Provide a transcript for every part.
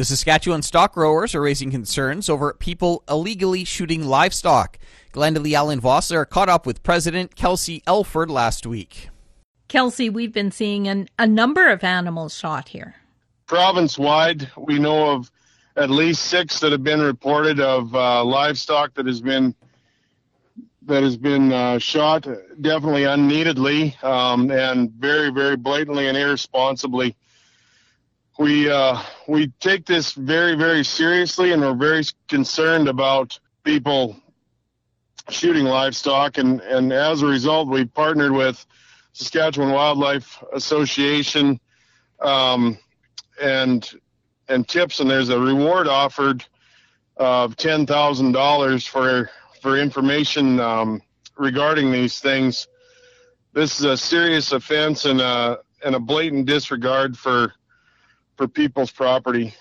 The Saskatchewan stock growers are raising concerns over people illegally shooting livestock. Glendalee Allen Vossler caught up with President Kelsey Elford last week. Kelsey, we've been seeing an, a number of animals shot here. Province wide, we know of at least six that have been reported of uh, livestock that has been that has been uh, shot, definitely unneededly um, and very, very blatantly and irresponsibly. We uh, we take this very, very seriously, and we're very concerned about people shooting livestock, and and as a result, we partnered with Saskatchewan Wildlife Association um, and and tips, and there's a reward offered of ten thousand dollars for for information um, regarding these things. This is a serious offense and a and a blatant disregard for for people's property.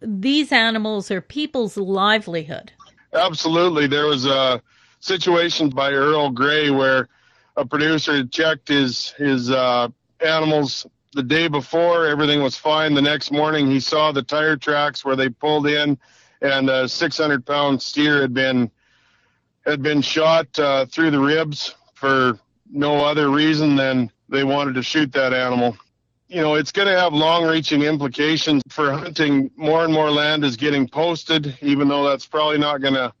These animals are people's livelihood. Absolutely, there was a situation by Earl Grey where a producer had checked his his uh, animals the day before. Everything was fine. The next morning, he saw the tire tracks where they pulled in, and a 600 pound steer had been had been shot uh, through the ribs for no other reason than they wanted to shoot that animal. You know, it's going to have long reaching implications for hunting. More and more land is getting posted, even though that's probably not going to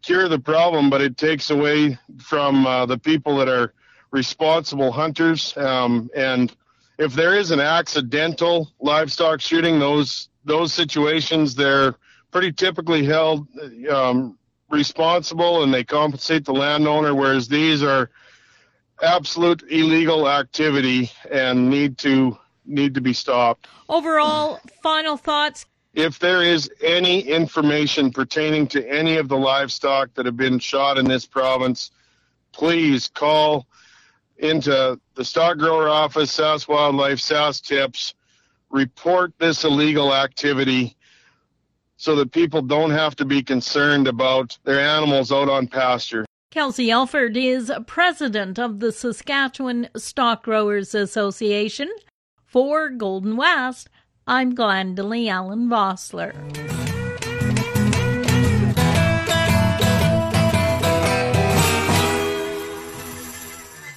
cure the problem, but it takes away from uh, the people that are responsible hunters. Um, and if there is an accidental livestock shooting, those those situations they're pretty typically held um, responsible and they compensate the landowner, whereas these are absolute illegal activity and need to need to be stopped. Overall, final thoughts. If there is any information pertaining to any of the livestock that have been shot in this province, please call into the stock grower office, Sask Wildlife, Sask Tips, report this illegal activity so that people don't have to be concerned about their animals out on pasture. Kelsey Elford is president of the Saskatchewan Stock Growers Association. For Golden West, I'm Glendalee Allen Vossler.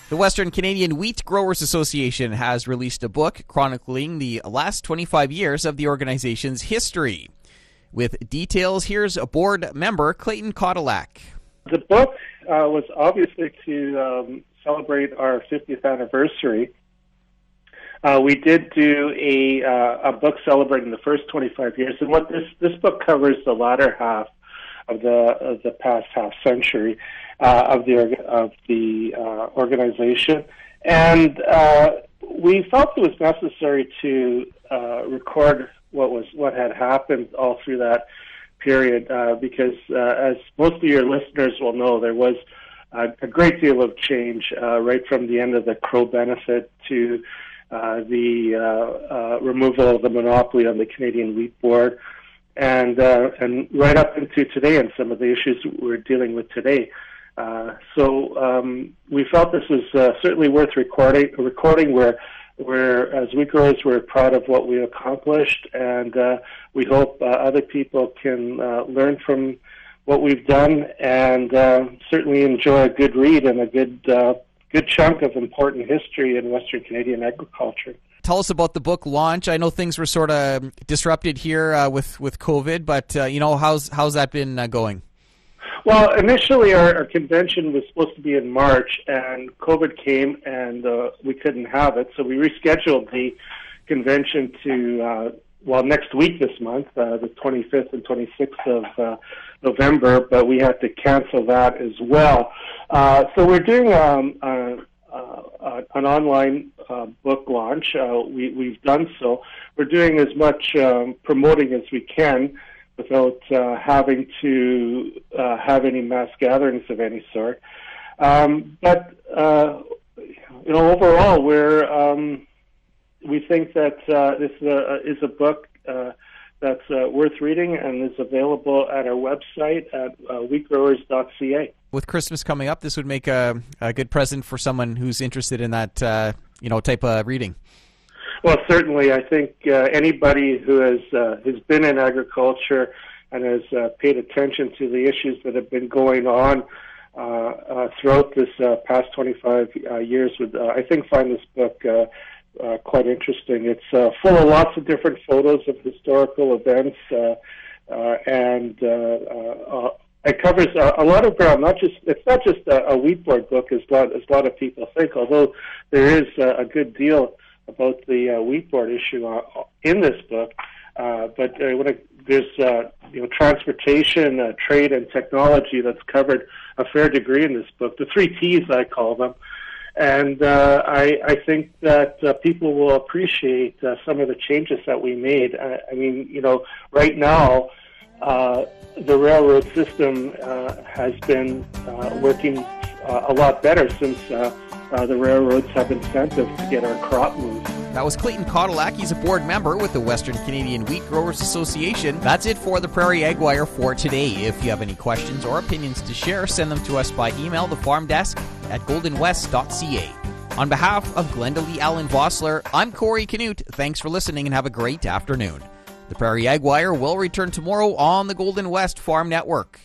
The Western Canadian Wheat Growers Association has released a book chronicling the last 25 years of the organization's history. With details, here's a board member, Clayton Cadillac. The book uh, was obviously to um, celebrate our 50th anniversary. Uh, we did do a, uh, a book celebrating the first 25 years, and what this, this book covers the latter half of the of the past half century uh, of the of the uh, organization, and uh, we felt it was necessary to record what was what had happened all through that period uh, because uh, as most of your listeners will know there was a, a great deal of change uh, right from the end of the crow benefit to uh, the uh, uh, removal of the monopoly on the Canadian Wheat Board and uh, and right up into today and some of the issues we're dealing with today. Uh, so um, we felt this was certainly worth recording. Recording where we're, as wheat growers, we're proud of what we accomplished, and uh, we hope uh, other people can uh, learn from what we've done and uh, certainly enjoy a good read and a good good chunk of important history in Western Canadian agriculture. Tell us about the book launch. I know things were sort of disrupted here uh, with with COVID, but you know how's how's that been going? Well, initially our, our, convention was supposed to be in March, and COVID came, and uh, we couldn't have it, so we rescheduled the convention to uh, well next week this month, uh, the 25th and 26th of uh, November, but we had to cancel that as well. Uh, so we're doing um, uh, uh, an online uh, book launch. Uh, we, we've done so. We're doing as much um, promoting as we can without uh, having to uh, have any mass gatherings of any sort. Um, but you know, overall, we're um, we think that this is a book that's worth reading and is available at our website at wheatgrowers.ca. With Christmas coming up, this would make a, a good present for someone who's interested in that you know type of reading. Well, certainly, I think uh, anybody who has uh, has been in agriculture and has uh, paid attention to the issues that have been going on uh, uh, throughout this uh, past 25 uh, years would, uh, I think, find this book uh, uh, quite interesting. It's uh, full of lots of different photos of historical events, uh, uh, and uh, uh, uh, it covers a, a lot of ground. Not just it's not just a, a wheat board book, as a lot as a lot of people think. Although there is uh, a good deal about the uh, wheat board issue uh, in this book, uh, but uh, when it, there's uh, you know transportation, uh, trade, and technology that's covered a fair degree in this book. The three T's I call them. And uh, I, I think that uh, people will appreciate uh, some of the changes that we made. I, I mean, you know, right now, uh, the railroad system uh, has been uh, working uh, a lot better since uh, uh, the railroads have incentives to get our crop moved. That was Clayton Cadillac. He's a board member with the Western Canadian Wheat Growers Association. That's it for the Prairie Ag Wire for today. If you have any questions or opinions to share, send them to us by email, the farm desk at goldenwest.ca. On behalf of Glenda Lee Allen Vossler, I'm Corey Canute. Thanks for listening and have a great afternoon. The Prairie Ag Wire will return tomorrow on the Golden West Farm Network.